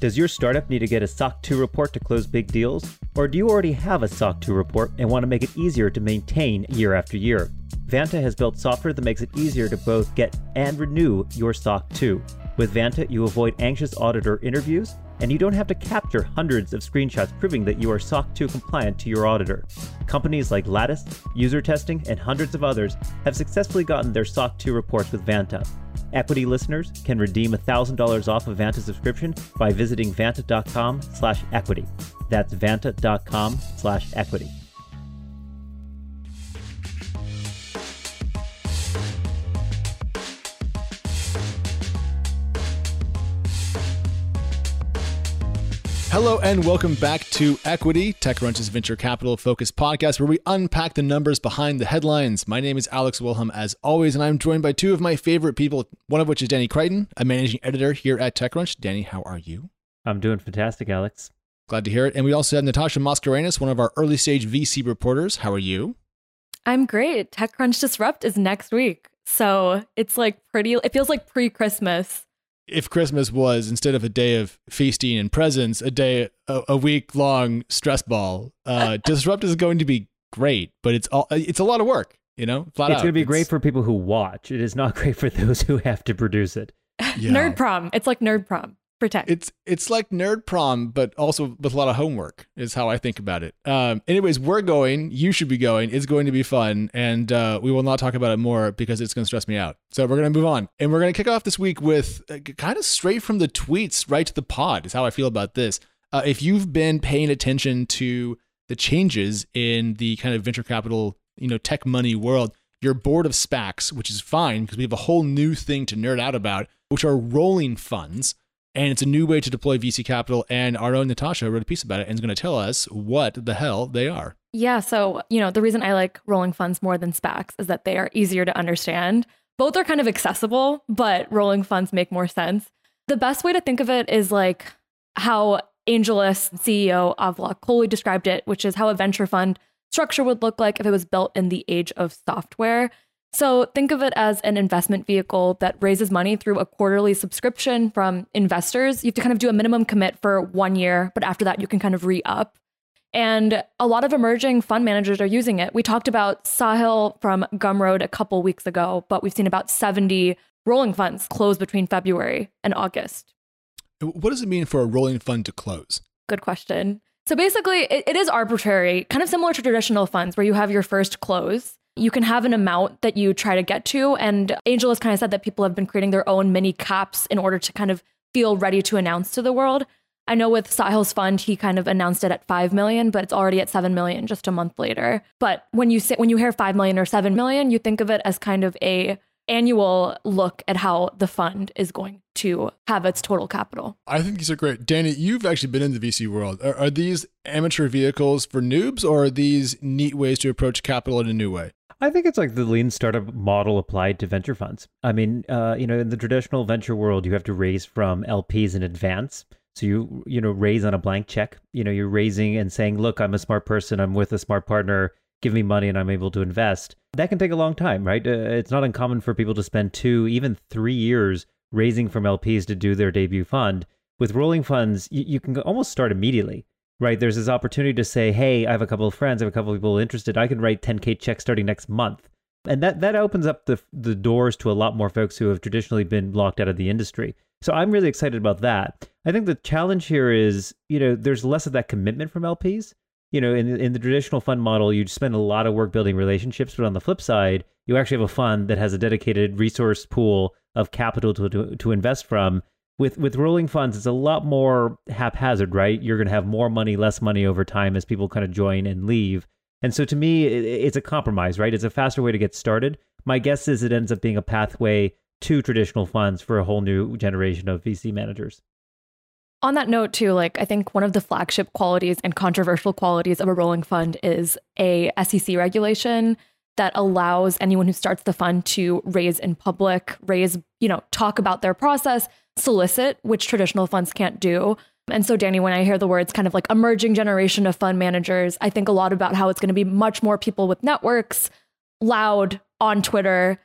Does your startup need to get a SOC 2 report to close big deals? Or do you already have a SOC 2 report and want to make it easier to maintain year after year? Vanta has built software that makes it easier to both get and renew your SOC 2. With Vanta, you avoid anxious auditor interviews, and you don't have to capture hundreds of screenshots proving that you are SOC 2 compliant to your auditor. Companies like Lattice, User Testing, and hundreds of others have successfully gotten their SOC 2 reports with Vanta. Equity listeners can redeem $1,000 off a Vanta subscription by visiting vanta.com slash equity. That's vanta.com slash equity. Hello and welcome back to Equity, TechCrunch's venture capital focused podcast where we unpack the numbers behind the headlines. My name is Alex Wilhelm, as always, and I'm joined by two of my favorite people, one of which is Danny Crichton, a managing editor here at TechCrunch. Danny, how are you? I'm doing fantastic, Alex. Glad to hear it. And we also have Natasha Mascarenhas, one of our early stage VC reporters. How are you? I'm great. TechCrunch Disrupt is next week. So it's like pretty, it feels like pre Christmas if Christmas was instead of a day of feasting and presents, a day a, a week long stress ball, uh, Disrupt is going to be great, but it's all it's a lot of work. You know, flat it's going to be it's... great for people who watch. It is not great for those who have to produce it. Yeah. Nerd prom. It's like nerd prom protect. It's it's like nerd prom, but also with a lot of homework. Is how I think about it. Um, anyways, we're going. You should be going. It's going to be fun, and uh, we will not talk about it more because it's going to stress me out. So we're going to move on, and we're going to kick off this week with uh, kind of straight from the tweets right to the pod. Is how I feel about this. Uh, if you've been paying attention to the changes in the kind of venture capital, you know, tech money world, you're bored of SPACs, which is fine because we have a whole new thing to nerd out about, which are rolling funds and it's a new way to deploy VC capital. And our own Natasha wrote a piece about it and is going to tell us what the hell they are. Yeah. So, you know, the reason I like rolling funds more than SPACs is that they are easier to understand. Both are kind of accessible, but rolling funds make more sense. The best way to think of it is like how AngelList CEO Avlok Kohli described it, which is how a venture fund structure would look like if it was built in the age of software. So think of it as an investment vehicle that raises money through a quarterly subscription from investors. You have to kind of do a minimum commit for one year, but after that, you can kind of re up. And a lot of emerging fund managers are using it. We talked about Sahil from Gumroad a couple weeks ago, but we've seen about 70 rolling funds close between February and August. What does it mean for a rolling fund to close? Good question. So basically, it, it is arbitrary, kind of similar to traditional funds where you have your first close you can have an amount that you try to get to. And Angel has kind of said that people have been creating their own mini caps in order to kind of feel ready to announce to the world. I know with Sahil's fund, he kind of announced it at five million, but it's already at seven million just a month later. But when you say when you hear five million or seven million, you think of it as kind of a annual look at how the fund is going to have its total capital. I think these are great. Danny, you've actually been in the VC world. Are, are these amateur vehicles for noobs or are these neat ways to approach capital in a new way? I think it's like the lean startup model applied to venture funds. I mean, uh, you know, in the traditional venture world, you have to raise from LPs in advance. So you, you know, raise on a blank check. You know, you're raising and saying, "Look, I'm a smart person. I'm with a smart partner. Give me money, and I'm able to invest." That can take a long time, right? Uh, it's not uncommon for people to spend two, even three years raising from LPs to do their debut fund. With rolling funds, you, you can almost start immediately right? There's this opportunity to say, hey, I have a couple of friends, I have a couple of people interested. I can write 10K checks starting next month. And that, that opens up the, the doors to a lot more folks who have traditionally been locked out of the industry. So I'm really excited about that. I think the challenge here is, you know, there's less of that commitment from LPs. You know, in, in the traditional fund model, you spend a lot of work building relationships, but on the flip side, you actually have a fund that has a dedicated resource pool of capital to, to, to invest from with with rolling funds it's a lot more haphazard right? You're going to have more money less money over time as people kind of join and leave. And so to me it, it's a compromise right? It's a faster way to get started. My guess is it ends up being a pathway to traditional funds for a whole new generation of vc managers. On that note too like i think one of the flagship qualities and controversial qualities of a rolling fund is a sec regulation that allows anyone who starts the fund to raise in public raise you know talk about their process solicit, which traditional funds can't do. And so, Danny, when I hear the words kind of like emerging generation of fund managers, I think a lot about how it's going to be much more people with networks, loud on Twitter.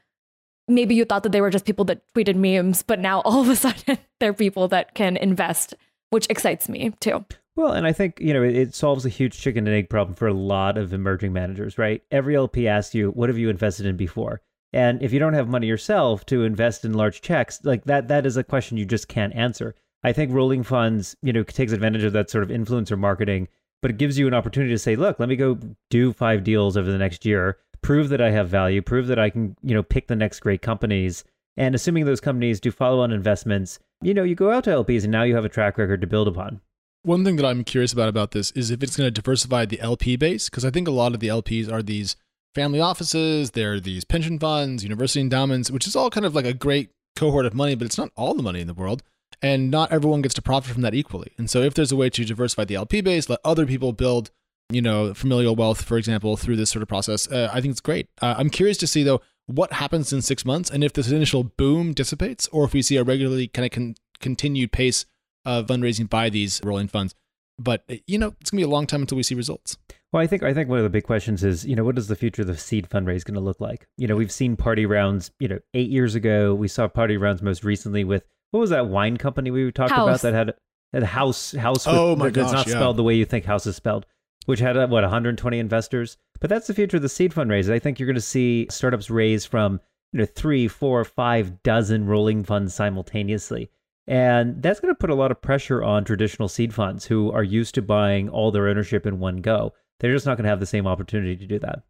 Maybe you thought that they were just people that tweeted memes, but now all of a sudden they're people that can invest which excites me too. Well, and I think, you know, it, solves a huge chicken and egg problem for a lot of emerging managers, right? Every LP asks you, what have you invested in before? And if you don't have money yourself to invest in large checks, like that that is a question you just can't answer. I think rolling funds, you know, takes advantage of that sort of influencer marketing, but it gives you an opportunity to say, look, let me go do five deals over the next year, prove that I have value, prove that I can, you know, pick the next great companies. And assuming those companies do follow on investments, you know, you go out to LPs and now you have a track record to build upon. One thing that I'm curious about about this is if it's going to diversify the LP base, because I think a lot of the LPs are these family offices, there are these pension funds, university endowments, which is all kind of like a great cohort of money, but it's not all the money in the world. And not everyone gets to profit from that equally. And so if there's a way to diversify the LP base, let other people build, you know, familial wealth, for example, through this sort of process, uh, I think it's great. Uh, I'm curious to see, though, what happens in six months and if this initial boom dissipates or if we see a regularly kind of con- continued pace of fundraising by these rolling funds. But uh, you know, it's gonna be a long time until we see results. Well, I think I think one of the big questions is, you know, what is the future of the seed fundraise going to look like? You know, we've seen party rounds, you know, eight years ago. We saw party rounds most recently with what was that wine company we talked house. about that had had house house. With, oh my gosh, not yeah. spelled the way you think house is spelled, which had uh, what 120 investors. But that's the future of the seed fundraise. I think you're going to see startups raise from you know three, four, five dozen rolling funds simultaneously. And that's going to put a lot of pressure on traditional seed funds who are used to buying all their ownership in one go. They're just not going to have the same opportunity to do that.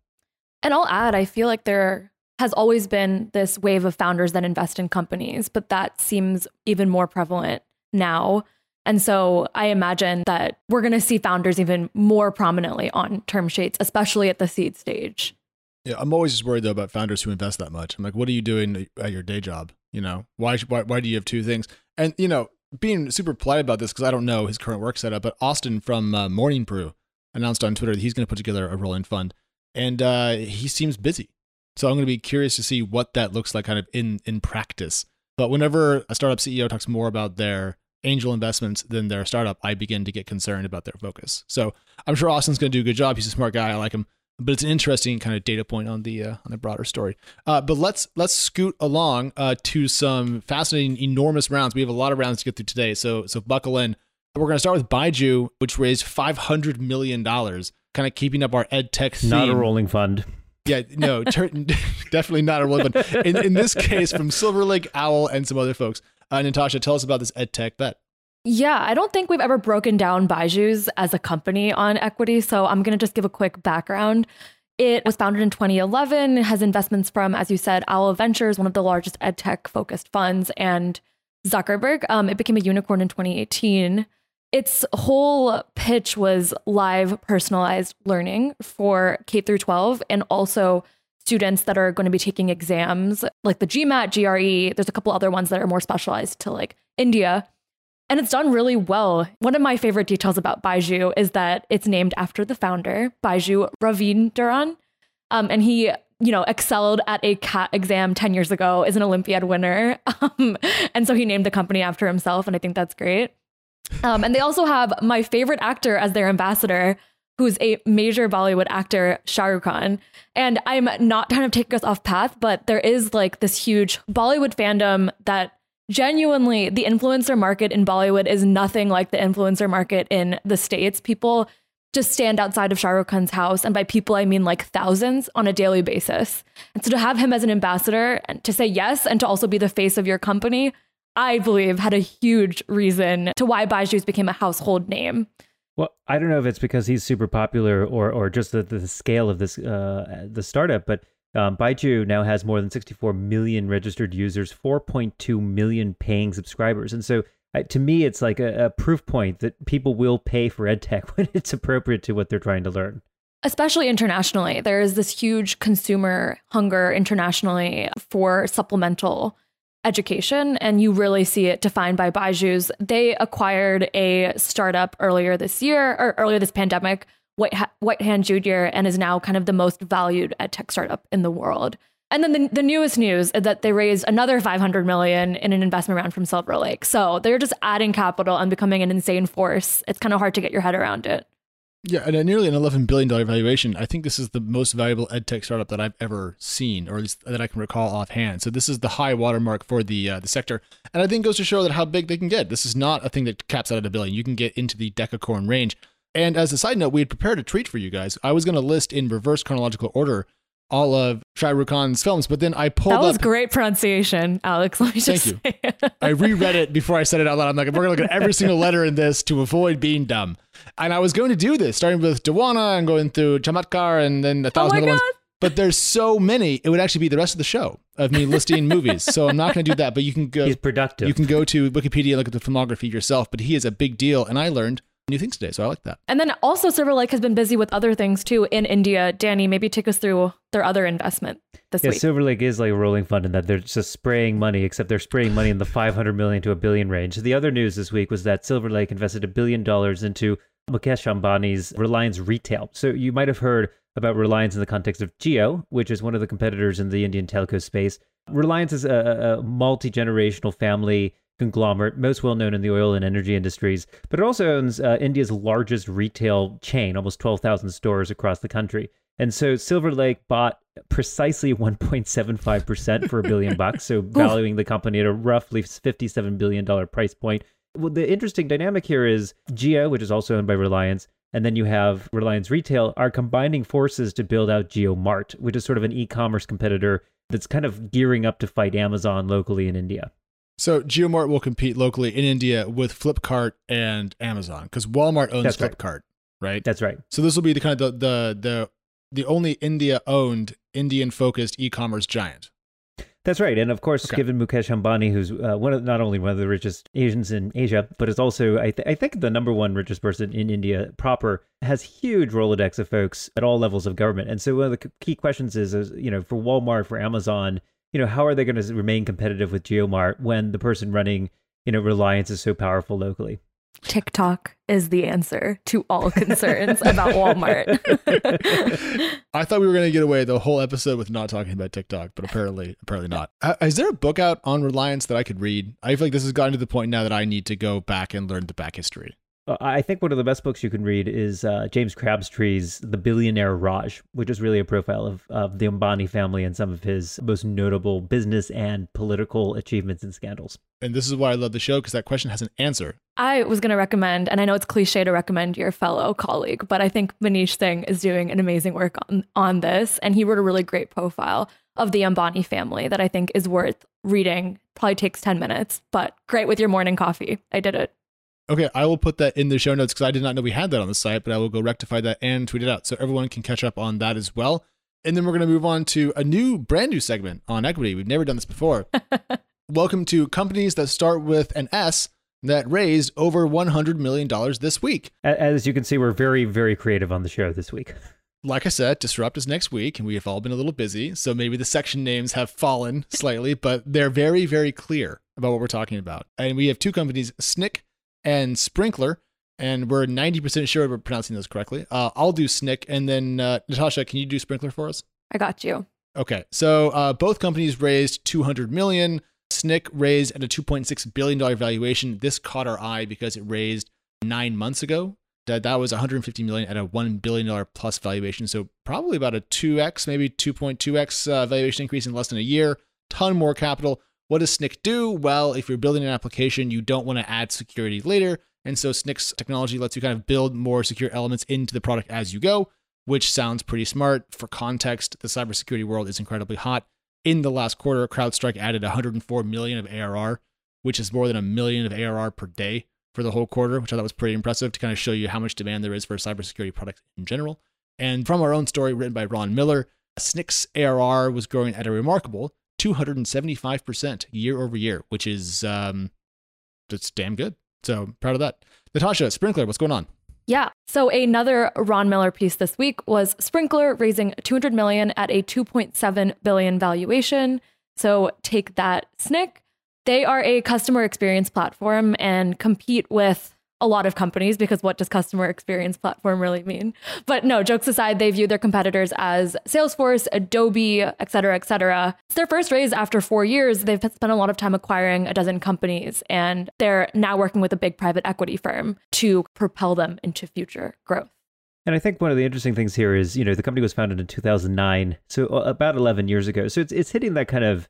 And I'll add, I feel like there has always been this wave of founders that invest in companies, but that seems even more prevalent now. And so I imagine that we're going to see founders even more prominently on term sheets, especially at the seed stage. Yeah, I'm always just worried though about founders who invest that much. I'm like, what are you doing at your day job? You know, why why, why do you have two things? And you know, being super polite about this because I don't know his current work setup, but Austin from uh, Morning Brew announced on Twitter that he's going to put together a rolling fund, and uh, he seems busy. So I'm going to be curious to see what that looks like, kind of in in practice. But whenever a startup CEO talks more about their angel investments than their startup, I begin to get concerned about their focus. So I'm sure Austin's going to do a good job. He's a smart guy. I like him but it's an interesting kind of data point on the uh, on the broader story. Uh, but let's let's scoot along uh, to some fascinating, enormous rounds. We have a lot of rounds to get through today, so so buckle in. We're going to start with Byju, which raised five hundred million dollars, kind of keeping up our ed tech theme. Not a rolling fund. Yeah, no, ter- definitely not a rolling fund. In, in this case, from Silver Lake Owl and some other folks. Uh, Natasha, tell us about this ed tech bet. Yeah, I don't think we've ever broken down Byju's as a company on equity. So I'm going to just give a quick background. It was founded in 2011, has investments from, as you said, Owl Ventures, one of the largest edtech focused funds, and Zuckerberg. Um, it became a unicorn in 2018. Its whole pitch was live personalized learning for K through 12 and also students that are going to be taking exams like the GMAT, GRE. There's a couple other ones that are more specialized to like India. And it's done really well. One of my favorite details about Byju is that it's named after the founder, Byju Raveendran. Um, and he, you know, excelled at a CAT exam 10 years ago, is an Olympiad winner. Um, and so he named the company after himself. And I think that's great. Um, and they also have my favorite actor as their ambassador, who's a major Bollywood actor, Shah Rukh Khan. And I'm not trying to take us off path, but there is like this huge Bollywood fandom that genuinely the influencer market in Bollywood is nothing like the influencer market in the States. People just stand outside of Shah Rukh Khan's house. And by people, I mean like thousands on a daily basis. And so to have him as an ambassador and to say yes and to also be the face of your company, I believe had a huge reason to why Byju's became a household name. Well, I don't know if it's because he's super popular or or just the, the scale of this uh, the startup, but um, Byju now has more than 64 million registered users, 4.2 million paying subscribers. And so uh, to me, it's like a, a proof point that people will pay for edtech when it's appropriate to what they're trying to learn. Especially internationally. There is this huge consumer hunger internationally for supplemental education, and you really see it defined by Byju's. They acquired a startup earlier this year or earlier this pandemic White, ha- Jr. and is now kind of the most valued ed tech startup in the world. And then the, the newest news is that they raised another 500 million in an investment round from Silver Lake. So they're just adding capital and becoming an insane force. It's kind of hard to get your head around it. Yeah, and at nearly an $11 billion valuation, I think this is the most valuable edtech startup that I've ever seen, or at least that I can recall offhand. So this is the high watermark for the uh, the sector. And I think goes to show that how big they can get. This is not a thing that caps out at a billion. You can get into the decacorn range. And as a side note, we had prepared a treat for you guys. I was going to list in reverse chronological order all of Shah Rukh Khan's films, but then I pulled That was up. great pronunciation, Alex. Let me just Thank you. I reread it before I said it out loud. I'm like, we're gonna look at every single letter in this to avoid being dumb. And I was going to do this, starting with Deewana and going through Chamatkar and then a oh thousand my other god. ones. But there's so many, it would actually be the rest of the show of me listing movies. So I'm not going to do that. But you can go, He's productive. you can go to Wikipedia and look at the filmography yourself. But he is a big deal, and I learned new things today, so I like that. And then also Silver Lake has been busy with other things too in India. Danny, maybe take us through their other investment this Yeah, week. Silver Lake is like a rolling fund in that they're just spraying money, except they're spraying money in the 500 million to a billion range. The other news this week was that Silver Lake invested a billion dollars into Mukesh Ambani's Reliance Retail. So you might have heard about Reliance in the context of Jio, which is one of the competitors in the Indian telco space. Reliance is a, a multi generational family conglomerate, most well known in the oil and energy industries, but it also owns uh, India's largest retail chain, almost 12,000 stores across the country. And so Silver Lake bought precisely 1.75% for a billion bucks, so valuing the company at a roughly $57 billion price point. Well, the interesting dynamic here is Jio, which is also owned by Reliance, and then you have Reliance Retail, are combining forces to build out JioMart, which is sort of an e commerce competitor that's kind of gearing up to fight Amazon locally in India. So JioMart will compete locally in India with Flipkart and Amazon because Walmart owns That's. Flipkart, right? That's right. So this will be the kind of the the the, the only India owned Indian focused e-commerce giant. That's right, and of course, Okay. given Mukesh Ambani, who's uh, one of not only one of the richest Asians in Asia, but is also I, th- I think the number one richest person in India proper, has huge rolodex of folks at all levels of government. And so one of the key questions is, is you know, for Walmart, for Amazon, you know, how are they going to remain competitive with JioMart when the person running, you know, Reliance is so powerful locally? TikTok is the answer to all concerns about Walmart. I thought we were going to get away the whole episode with not talking about TikTok, but apparently, apparently not. Uh, is there a book out on Reliance that I could read? I feel like this has gotten to the point now that I need to go back and learn the back history. Uh, I think one of the best books you can read is uh, James Crabtree's The Billionaire Raj, which is really a profile of, of the Ambani family and some of his most notable business and political achievements and scandals. And this is why I love the show because that question has an answer. I was going to recommend, and I know it's cliche to recommend your fellow colleague, but I think Manish Singh is doing an amazing work on, on this. And he wrote a really great profile of the Ambani family that I think is worth reading. Probably takes 10 minutes, but great with your morning coffee. I did it. Okay, I will put that in the show notes because I did not know we had that on the site, but I will go rectify that and tweet it out so everyone can catch up on that as well. And then we're going to move on to a new, brand new segment on equity. We've never done this before. Welcome to companies that start with an S that raised over $100 million this week. As you can see, we're very, very creative on the show this week. Like I said, Disrupt is next week, and we have all been a little busy. So maybe the section names have fallen slightly, but they're very, very clear about what we're talking about. And we have two companies, Snyk and Sprinklr, and we're 90% sure we're pronouncing those correctly. Uh, I'll do Snyk, and then uh, Natasha, can you do Sprinklr for us? I got you. Okay, so uh, both companies raised 200 million. Snyk raised at a 2.6 billion dollar valuation. This caught our eye because it raised nine months ago. That that was 150 million at a one billion dollar plus valuation. So probably about a 2x, maybe 2.2x uh, valuation increase in less than a year. Ton more capital. What does Snyk do? Well, if you're building an application, you don't want to add security later, and so Snyk's technology lets you kind of build more secure elements into the product as you go which sounds pretty smart. For context, the cybersecurity world is incredibly hot. In the last quarter, CrowdStrike added 104 million of ARR, which is more than a million of ARR per day for the whole quarter, which I thought was pretty impressive to kind of show you how much demand there is for cybersecurity products in general. And from our own story written by Ron Miller, Snyk's ARR was growing at a remarkable 275% year over year, which is um, that's damn good. So proud of that. Natasha, Sprinklr, what's going on? Yeah. So another Ron Miller piece this week was Sprinklr raising 200 million at a 2.7 billion valuation. So take that, Snyk. They are a customer experience platform and compete with a lot of companies because what does customer experience platform really mean? But no, jokes aside, they view their competitors as Salesforce, Adobe, et cetera, et cetera. It's their first raise after four years. They've spent a lot of time acquiring a dozen companies and they're now working with a big private equity firm to propel them into future growth. And I think one of the interesting things here is, you know, the company was founded in 2009, so uh, about 11 years ago. So it's it's hitting that kind of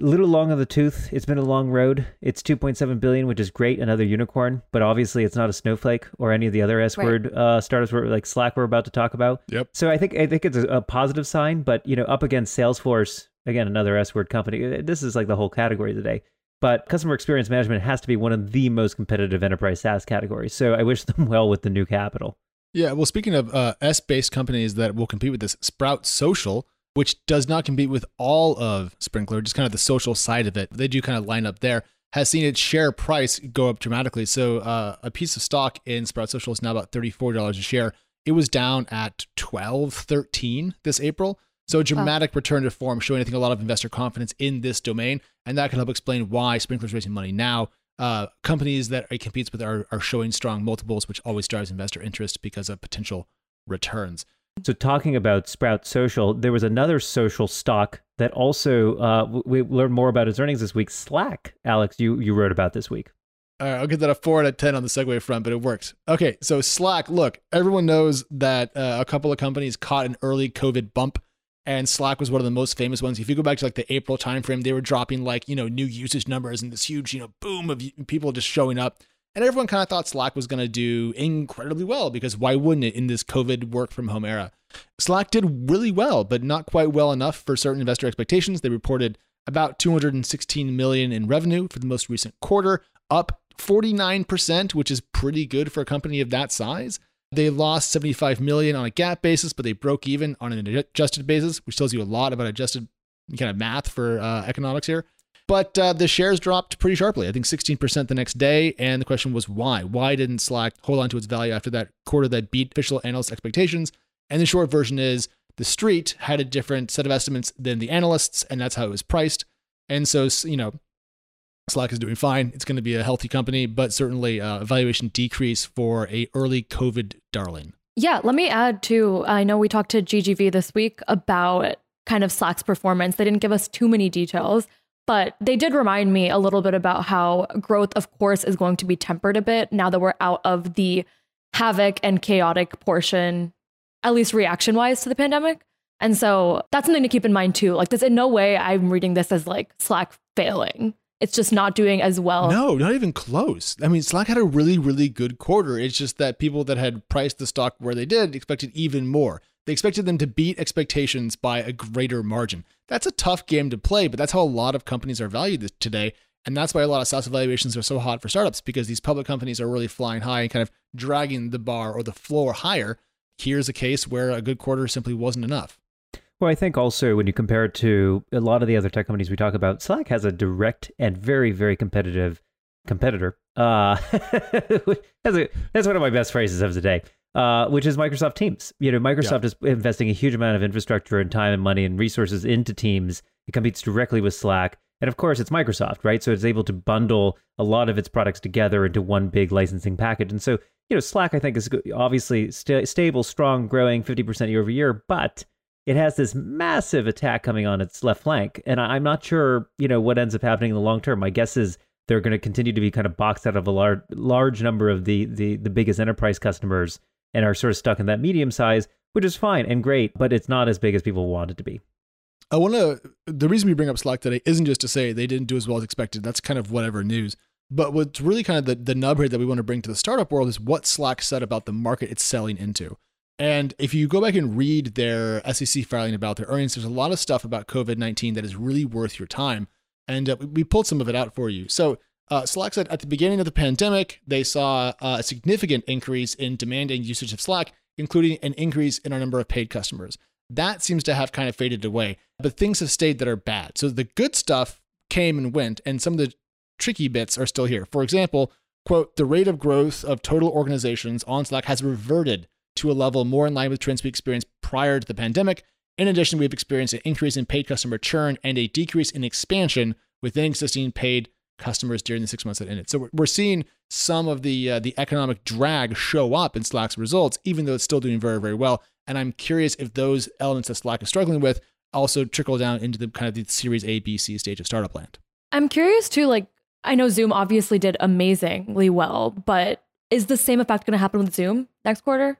little long on the tooth. It's been a long road. It's 2.7 billion, which is great, another unicorn, but obviously it's not a snowflake or any of the other S word right. uh, startups we're, like Slack we're about to talk about. Yep. So I think I think it's a, a positive sign, but you know, up against Salesforce, again, another S word company. Uh, this is like the whole category today. But customer experience management has to be one of the most competitive enterprise SaaS categories. So I wish them well with the new capital. Yeah, well, speaking of uh, S-based companies that will compete with this, Sprout Social, which does not compete with all of Sprinklr, just kind of the social side of it. They do kind of line up there. Has seen its share price go up dramatically. So uh, a piece of stock in Sprout Social is now about $34 a share. It was down at 12, 13 this April. So a dramatic return to form, showing I think a lot of investor confidence in this domain, and that can help explain why Sprinklr's raising money now. Uh, companies that it competes with are, are showing strong multiples, which always drives investor interest because of potential returns. So, talking about Sprout Social, there was another social stock that also uh, we learned more about its earnings this week. Slack, Alex, you you wrote about this week. All right, I'll give that a four out of ten on the Segue front, but it worked. Okay, so Slack. Look, everyone knows that uh, a couple of companies caught an early COVID bump and Slack was one of the most famous ones. If you go back to like the April timeframe, they were dropping like you know new usage numbers and this huge you know boom of people just showing up, and everyone kind of thought Slack was going to do incredibly well because why wouldn't it in this COVID work from home era? Slack did really well, but not quite well enough for certain investor expectations. They reported about 216 million in revenue for the most recent quarter, up 49%, which is pretty good for a company of that size. They lost 75 million on a GAAP basis, but they broke even on an adjusted basis, which tells you a lot about adjusted kind of math for uh, economics here. But uh, the shares dropped pretty sharply. I think 16% the next day. And the question was why? Why didn't Slack hold on to its value after that quarter that beat official analyst expectations? And the short version is the street had a different set of estimates than the analysts, and that's how it was priced. And so, you know, Slack is doing fine. It's going to be a healthy company, but certainly a valuation decrease for a early COVID darling. Yeah, let me add too. I know we talked to GGV this week about kind of Slack's performance. They didn't give us too many details, but they did remind me a little bit about how growth, of course, is going to be tempered a bit now that we're out of the havoc and chaotic portion, at least reaction wise to the pandemic. And so that's something to keep in mind too. Like, this in no way I'm reading this as like Slack failing. It's just not doing as well. No, not even close. I mean, Slack had a really, really good quarter. It's just that people that had priced the stock where they did expected even more. They expected them to beat expectations by a greater margin. That's a tough game to play, but that's how a lot of companies are valued today. And that's why a lot of SaaS valuations are so hot for startups because these public companies are really flying high and kind of dragging the bar or the floor higher. Here's a case where a good quarter simply wasn't enough. Well, I think also when you compare it to a lot of the other tech companies we talk about, Slack has a direct and very, very competitive competitor. Uh, that's, a, that's one of my best phrases of the day, uh, which is Microsoft Teams. You know, Microsoft yeah. is investing a huge amount of infrastructure and time and money and resources into Teams. It competes directly with Slack. And of course, it's Microsoft, right? So it's able to bundle a lot of its products together into one big licensing package. And so, you know, Slack, I think, is obviously st- stable, strong, growing 50% year over year, but it has this massive attack coming on its left flank, and I'm not sure, you know, what ends up happening in the long term. My guess is they're going to continue to be kind of boxed out of a large large number of the the the biggest enterprise customers, and are sort of stuck in that medium size, which is fine and great, but it's not as big as people want it to be. I want to. The reason we bring up Slack today isn't just to say they didn't do as well as expected. That's kind of whatever news. But what's really kind of the, the nub here that we want to bring to the startup world is what Slack said about the market it's selling into. And if you go back and read their SEC filing about their earnings, there's a lot of stuff about COVID 19 that is really worth your time. And uh, we pulled some of it out for you. So, uh, Slack said at the beginning of the pandemic, they saw uh, a significant increase in demand and usage of Slack, including an increase in our number of paid customers. That seems to have kind of faded away, but things have stayed that are bad. So the good stuff came and went, and some of the tricky bits are still here. For example, quote, the rate of growth of total organizations on Slack has reverted to a level more in line with trends we experienced prior to the pandemic. In addition, we've experienced an increase in paid customer churn and a decrease in expansion within existing paid customers during the six months that ended. So we're seeing some of the uh, the economic drag show up in Slack's results, even though it's still doing very very well. And I'm curious if those elements that Slack is struggling with also trickle down into the kind of the Series A, B, C stage of startup land. I'm curious too. Like I know Zoom obviously did amazingly well, but is the same effect going to happen with Zoom next quarter?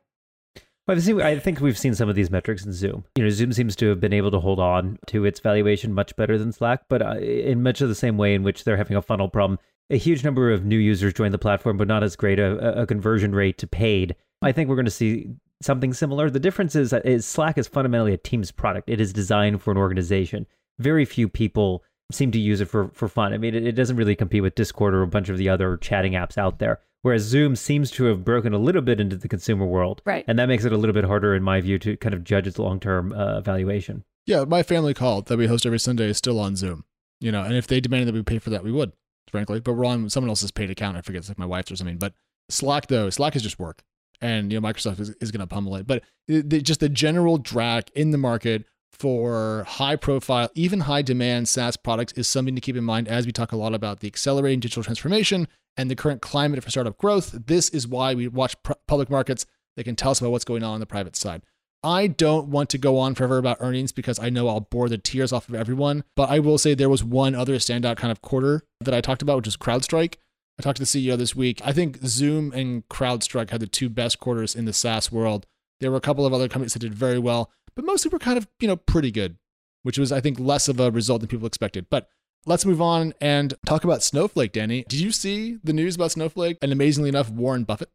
I've seen, I think we've seen some of these metrics in Zoom. You know, Zoom seems to have been able to hold on to its valuation much better than Slack, but uh, in much of the same way in which they're having a funnel problem. A huge number of new users join the platform, but not as great a, a conversion rate to paid. I think we're going to see something similar. The difference is, is Slack is fundamentally a Teams product. It is designed for an organization. Very few people seem to use it for, for fun. I mean, it, it doesn't really compete with Discord or a bunch of the other chatting apps out there. Whereas Zoom seems to have broken a little bit into the consumer world. Right. And that makes it a little bit harder, in my view, to kind of judge its long term uh, valuation. Yeah, my family call that we host every Sunday is still on Zoom. You know, and if they demanded that we pay for that, we would, frankly. But we're on someone else's paid account. I forget, it's like my wife's or something. But Slack, though, Slack is just work. And, you know, Microsoft is, is going to pummel it. But the, just the general drag in the market for high profile, even high demand SaaS products is something to keep in mind as we talk a lot about the accelerating digital transformation and the current climate for startup growth. This is why we watch pr- public markets. They can tell us about what's going on on the private side. I don't want to go on forever about earnings because I know I'll bore the tears off of everyone. But I will say there was one other standout kind of quarter that I talked about, which is CrowdStrike. I talked to the CEO this week. I think Zoom and CrowdStrike had the two best quarters in the SaaS world. There were a couple of other companies that did very well, but mostly were kind of, you know, pretty good, which was, I think, less of a result than people expected. But Let's move on and talk about Snowflake, Danny. Did you see the news about Snowflake? And amazingly enough, Warren Buffett.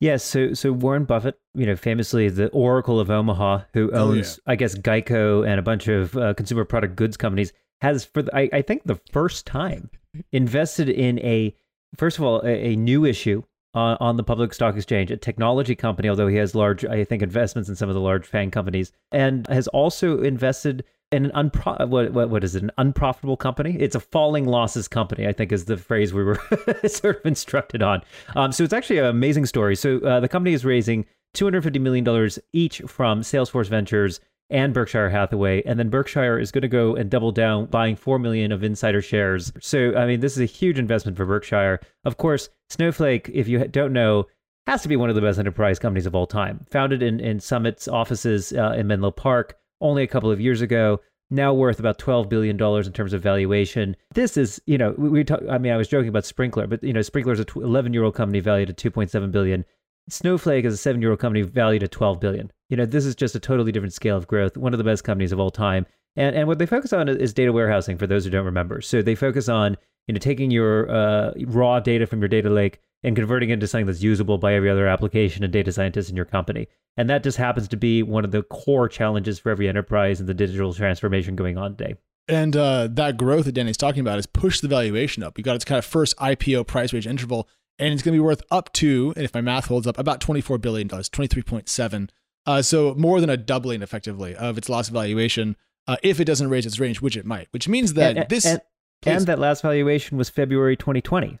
Yes, so so Warren Buffett, you know, famously the Oracle of Omaha, who owns, oh, yeah. I guess, Geico and a bunch of uh, consumer product goods companies, has for the, I, I, think the first time invested in a first of all a, a new issue on, on the public stock exchange, a technology company, although he has large, I think, investments in some of the large FAANG companies, and has also invested an unpro what, what what is it? An unprofitable company? It's a falling losses company i think is the phrase we were sort of instructed on. Um, so it's actually an amazing story. So uh, the company is raising 250 million dollars each from salesforce ventures and berkshire hathaway and then berkshire is going to go and double down buying 4 million of insider shares. So i mean this is a huge investment for berkshire. Of course snowflake if you don't know has to be one of the best enterprise companies of all time. Founded in, in summit's offices uh, in menlo park only a couple of years ago, now worth about $12 billion in terms of valuation. This is, you know, we, we talk, I mean, I was joking about Sprinklr, but, you know, Sprinklr is an 11 year old company valued at 2.7 billion. Snowflake is a seven year old company valued at 12 billion. You know, this is just a totally different scale of growth, one of the best companies of all time. And, and what they focus on is data warehousing for those who don't remember. So they focus on, you know, taking your uh, raw data from your data lake and converting it into something that's usable by every other application and data scientist in your company. And that just happens to be one of the core challenges for every enterprise in the digital transformation going on today. And uh, that growth that Danny's talking about has pushed the valuation up. We got its kind of first IPO price range interval, and it's going to be worth up to, and if my math holds up, about $24 billion, 23.7. Uh, so more than a doubling effectively of its last valuation uh, if it doesn't raise its range, which it might, which means that and, this. And, and that last valuation was February 2020.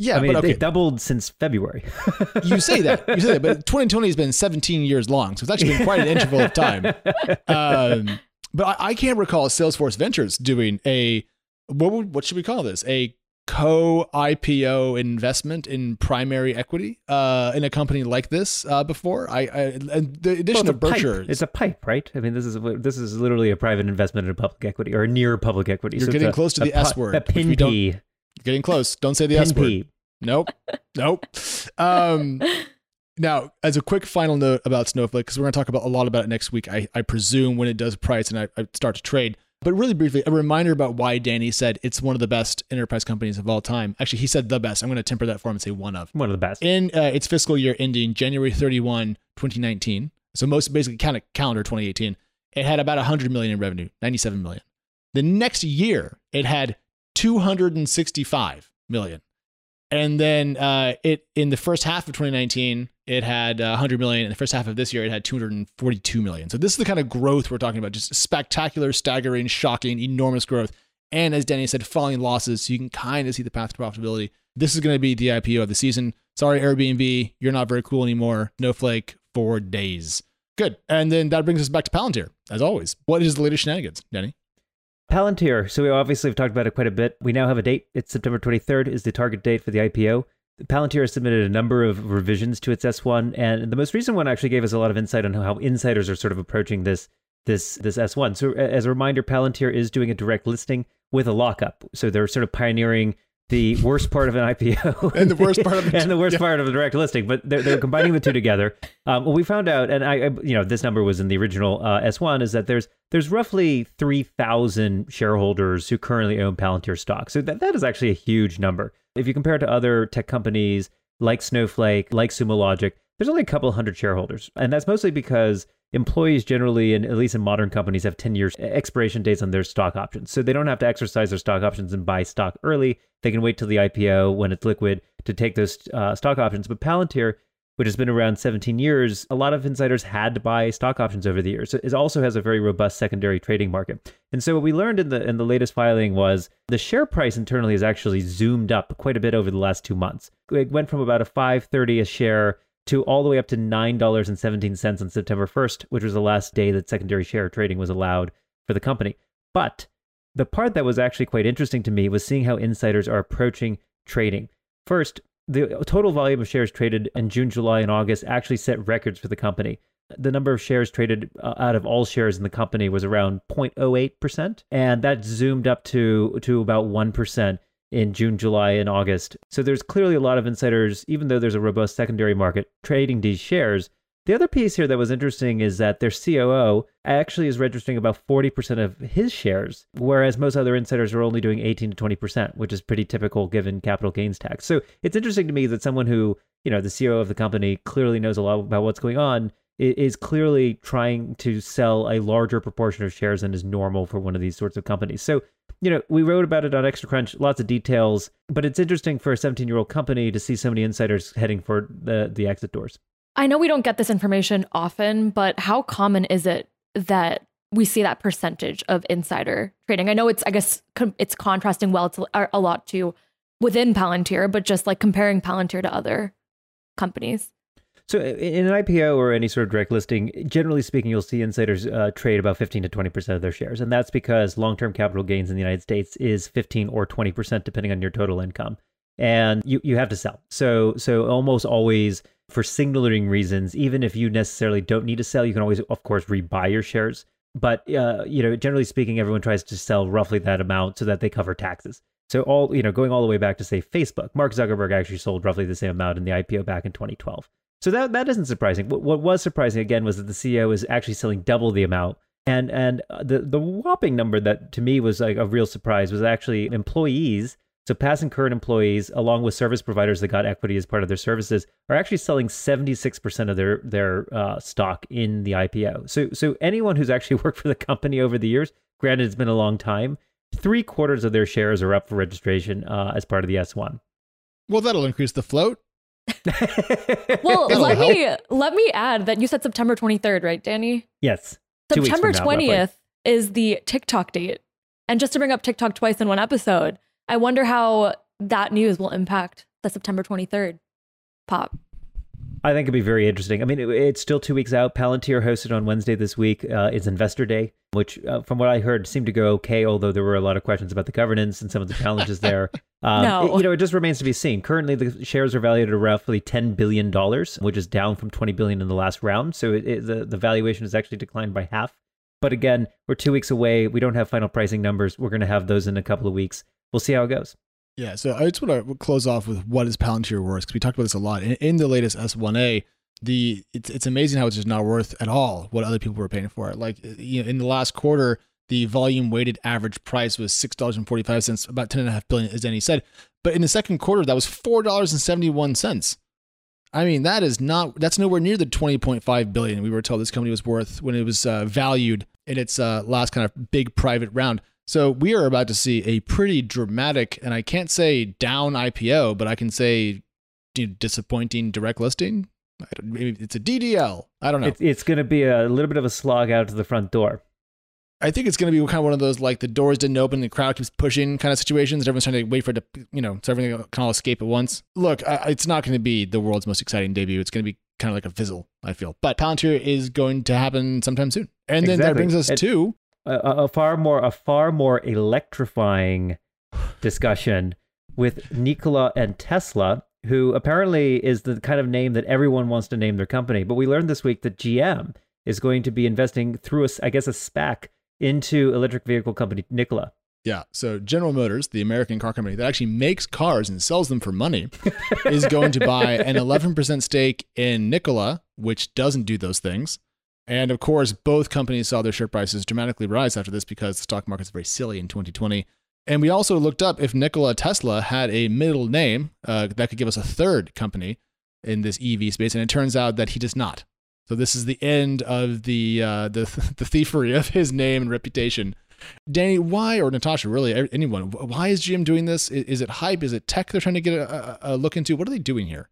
Yeah, I mean, but okay. they doubled since February. you say that, you say that, but 2020 has been 17 years long, so it's actually been quite an interval of time. Um, but I, I, can't recall Salesforce Ventures doing a what would, what should we call this? A co IPO investment in primary equity uh, in a company like this uh, before. I, I and the addition well, of Berkshire, it's a pipe, right? I mean, this is this is literally a private investment in public equity or near public equity. You're so getting close to the S word. A pin Getting close. Don't say the S word. Nope. Nope. Um, now, as a quick final note about Snowflake, because we're going to talk about a lot about it next week, I, I presume when it does price and I, I start to trade. But really briefly, a reminder about why Danny said it's one of the best enterprise companies of all time. Actually, he said the best. I'm going to temper that for him and say one of. One of the best. In uh, its fiscal year ending January 31, 2019, so most basically kind of calendar 2018, it had about 100 million in revenue, 97 million. The next year, it had 265 million. And then uh, it in the first half of 2019, it had uh, 100 million. In the first half of this year, it had 242 million. So this is the kind of growth we're talking about: just spectacular, staggering, shocking, enormous growth. And as Danny said, falling losses, so you can kind of see the path to profitability. This is going to be the IPO of the season. Sorry, Airbnb, you're not very cool anymore. No flake for days. Good. And then that brings us back to Palantir, as always. What is the latest shenanigans, Danny? Palantir. So we obviously have talked about it quite a bit. We now have a date. It's September 23rd is the target date for the IPO. Palantir has submitted a number of revisions to its S1, and the most recent one actually gave us a lot of insight on how insiders are sort of approaching this this this S1. So as a reminder, Palantir is doing a direct listing with a lockup. So they're sort of pioneering the worst part of an IPO and the worst part of and the worst yeah. part of a direct listing, but they're, they're combining the two together. Um, what we found out, and I, I, you know, this number was in the original uh, S1, is that there's there's roughly three thousand shareholders who currently own Palantir stock. So that that is actually a huge number. If you compare it to other tech companies like Snowflake, like Sumo Logic, there's only a couple hundred shareholders, and that's mostly because employees generally, and at least in modern companies, have 10 years expiration dates on their stock options. So they don't have to exercise their stock options and buy stock early. They can wait till the IPO when it's liquid to take those uh, stock options. But Palantir, which has been around 17 years, a lot of insiders had to buy stock options over the years. It also has a very robust secondary trading market. And so what we learned in the in the latest filing was the share price internally has actually zoomed up quite a bit over the last two months. It went from about a 530 a share to all the way up to $9.17 on September 1st, which was the last day that secondary share trading was allowed for the company. But the part that was actually quite interesting to me was seeing how insiders are approaching trading. First, the total volume of shares traded in June, July, and August actually set records for the company. The number of shares traded uh, out of all shares in the company was around 0.08%, and that zoomed up to, to about 1% in June, July, and August. So there's clearly a lot of insiders, even though there's a robust secondary market, trading these shares. The other piece here that was interesting is that their COO actually is registering about 40% of his shares, whereas most other insiders are only doing 18 to 20%, which is pretty typical given capital gains tax. So it's interesting to me that someone who, you know, the CEO of the company clearly knows a lot about what's going on is clearly trying to sell a larger proportion of shares than is normal for one of these sorts of companies. So you know, we wrote about it on Extra Crunch, lots of details, but it's interesting for a 17 year old company to see so many insiders heading for the, the exit doors. I know we don't get this information often, but how common is it that we see that percentage of insider trading? I know it's, I guess, it's contrasting well to a lot to within Palantir, but just like comparing Palantir to other companies. So, in an IPO or any sort of direct listing, generally speaking, you'll see insiders uh, trade about 15 to 20% of their shares. And that's because long term capital gains in the United States is 15 or 20%, depending on your total income. And you, you have to sell. So, so almost always for signaling reasons, even if you necessarily don't need to sell, you can always, of course, rebuy your shares. But, uh, you know, generally speaking, everyone tries to sell roughly that amount so that they cover taxes. So all, you know, going all the way back to say Facebook, Mark Zuckerberg actually sold roughly the same amount in the IPO back in 2012. So that that isn't surprising. What, what was surprising again was that the CEO is actually selling double the amount. And and uh, the the whopping number that to me was like a real surprise was actually employees. So past and current employees, along with service providers that got equity as part of their services, are actually selling 76% of their their uh, stock in the IPO. So so anyone who's actually worked for the company over the years, granted it's been a long time, three quarters of their shares are up for registration uh, as part of the S1. Well, that'll increase the float. well, let help. me let me add that you said September 23rd, right, Danny? Yes. September 20th is the TikTok date. And just to bring up TikTok twice in one episode, I wonder how that news will impact the September 23rd pop. I think it'd be very interesting. I mean, it, it's still two weeks out. Palantir hosted on Wednesday this week uh, is Investor Day, which, uh, from what I heard, seemed to go okay. Although there were a lot of questions about the governance and some of the challenges there. Um, no. It, you know, it just remains to be seen. Currently, the shares are valued at roughly ten billion dollars, which is down from twenty billion in the last round. So it, the the valuation has actually declined by half. But again, we're two weeks away. We don't have final pricing numbers. We're going to have those in a couple of weeks. We'll see how it goes. Yeah, so I just want to close off with what is Palantir worth because we talked about this a lot in, in the latest S1A. The it's it's amazing how it's just not worth at all what other people were paying for it. Like you know, in the last quarter, the volume weighted average price was six dollars and forty five cents, about ten and a half billion, as Danny said. But in the second quarter, that was four dollars and seventy one cents. I mean, that is not that's nowhere near the twenty point five billion we were told this company was worth when it was uh, valued in its uh, last kind of big private round. So we are about to see a pretty dramatic, and I can't say down IPO, but I can say you know, disappointing direct listing. maybe it's a DDL. I don't know. It's, it's going to be a little bit of a slog out to the front door. I think it's going to be kind of one of those like the doors didn't open, the crowd keeps pushing kind of situations. Everyone's trying to wait for it to, you know, so everything can all escape at once. Look, I, it's not going to be the world's most exciting debut. It's going to be kind of like a fizzle, I feel. But Palantir is going to happen sometime soon. And then exactly. that brings us it, to a, a far more a far more electrifying discussion with Nikola and Tesla, who apparently is the kind of name that everyone wants to name their company. But we learned this week that GM is going to be investing through a, I guess, a SPAC into electric vehicle company Nikola. Yeah. So General Motors, the American car company that actually makes cars and sells them for money, is going to buy an 11% stake in Nikola, which doesn't do those things. And of course, both companies saw their share prices dramatically rise after this because the stock market's very silly in 2020. And we also looked up if Nikola Tesla had a middle name uh, that could give us a third company in this EV space, and it turns out that he does not. So this is the end of the uh, the the thievery of his name and reputation. Danny, why or Natasha, really anyone? Why is GM doing this? Is, it hype? Is it tech they're trying to get a, a, look into? What are they doing here?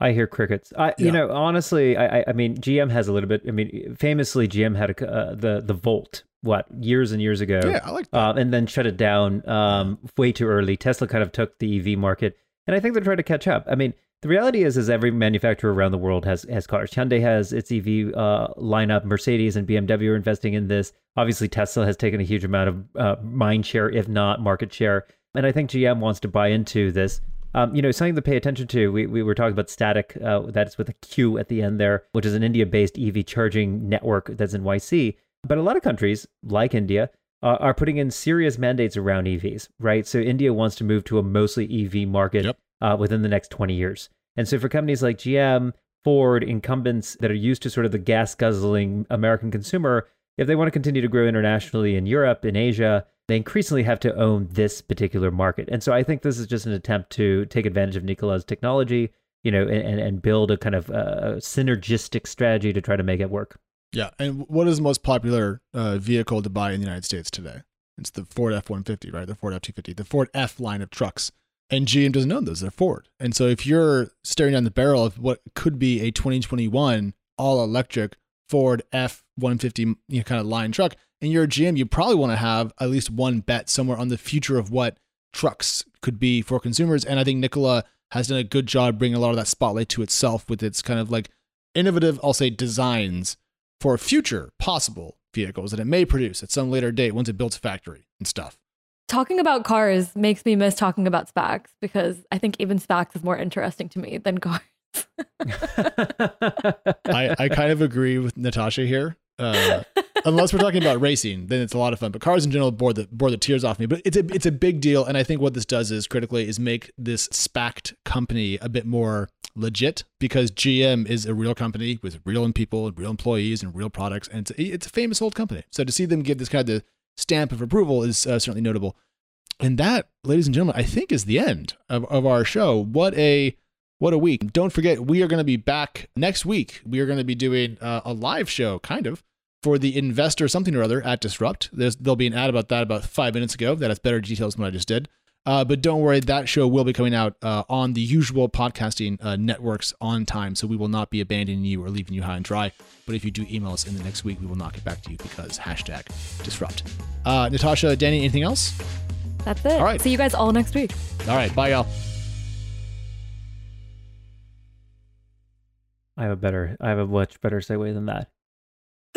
I hear crickets. I, yeah. you know, honestly, I, I mean, GM has a little bit. I mean, famously, GM had a, uh, the the Volt what years and years ago. Yeah, I like that. Uh, and then shut it down um, way too early. Tesla kind of took the EV market, and I think they're trying to catch up. I mean, the reality is, is every manufacturer around the world has has cars. Hyundai has its EV uh, lineup. Mercedes and BMW are investing in this. Obviously, Tesla has taken a huge amount of uh, mind share, if not market share. And I think GM wants to buy into this. Um, you know, something to pay attention to. We, we were talking about Statiq, uh, that's with a Q at the end there, which is an India-based EV charging network that's in YC. But a lot of countries, like India, uh, are putting in serious mandates around EVs, right? So India wants to move to a mostly EV market. Yep uh, within the next 20 years. And so for companies like GM, Ford, incumbents that are used to sort of the gas guzzling American consumer, if they want to continue to grow internationally in Europe, in Asia, they increasingly have to own this particular market. And so I think this is just an attempt to take advantage of Nikola's technology, you know, and, and build a kind of uh, synergistic strategy to try to make it work. Yeah. And what is the most popular uh, vehicle to buy in the United States today? It's the Ford F 150, right? The Ford F 250, the Ford F line of trucks. And GM doesn't own those; they're Ford. And so, if you're staring down the barrel of what could be a 2021 all-electric Ford F-150 you know, kind of line truck, and you're a GM, you probably want to have at least one bet somewhere on the future of what trucks could be for consumers. And I think Nikola has done a good job bringing a lot of that spotlight to itself with its kind of like innovative, I'll say, designs for future possible vehicles that it may produce at some later date once it builds a factory and stuff talking about cars makes me miss talking about SPACs because I think even SPACs is more interesting to me than cars. I, I kind of agree with Natasha here. Uh, unless we're talking about racing, then it's a lot of fun. But cars in general bore the bore the tears off me. But it's a it's a big deal, and I think what this does is critically is make this SPACed company a bit more legit because GM is a real company with real people and real employees and real products, and it's a, it's a famous old company. So to see them give this kind of the stamp of approval is uh, certainly notable. And that, ladies and gentlemen, I think is the end of, of our show. What a what a week. Don't forget, we are going to be back next week. We are going to be doing uh, a live show, kind of, for the investor something or other at Disrupt. There's, there'll be an ad about that about five minutes ago that has better details than what I just did. Uh, but don't worry, that show will be coming out uh, on the usual podcasting uh, networks on time. So we will not be abandoning you or leaving you high and dry. But if you do email us in the next week, we will not get back to you because hashtag disrupt. Uh, Natasha, Danny, anything else? That's it. All right. See you guys all next week. All right. Bye, y'all. I have a better, I have a much better segue than that.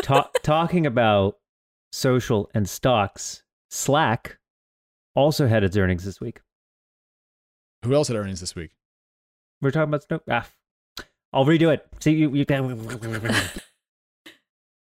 Ta- talking about social and stocks, Slack also had its earnings this week. Who else had earnings this week? We're talking about Snow. Ah, I'll redo it. See you. You.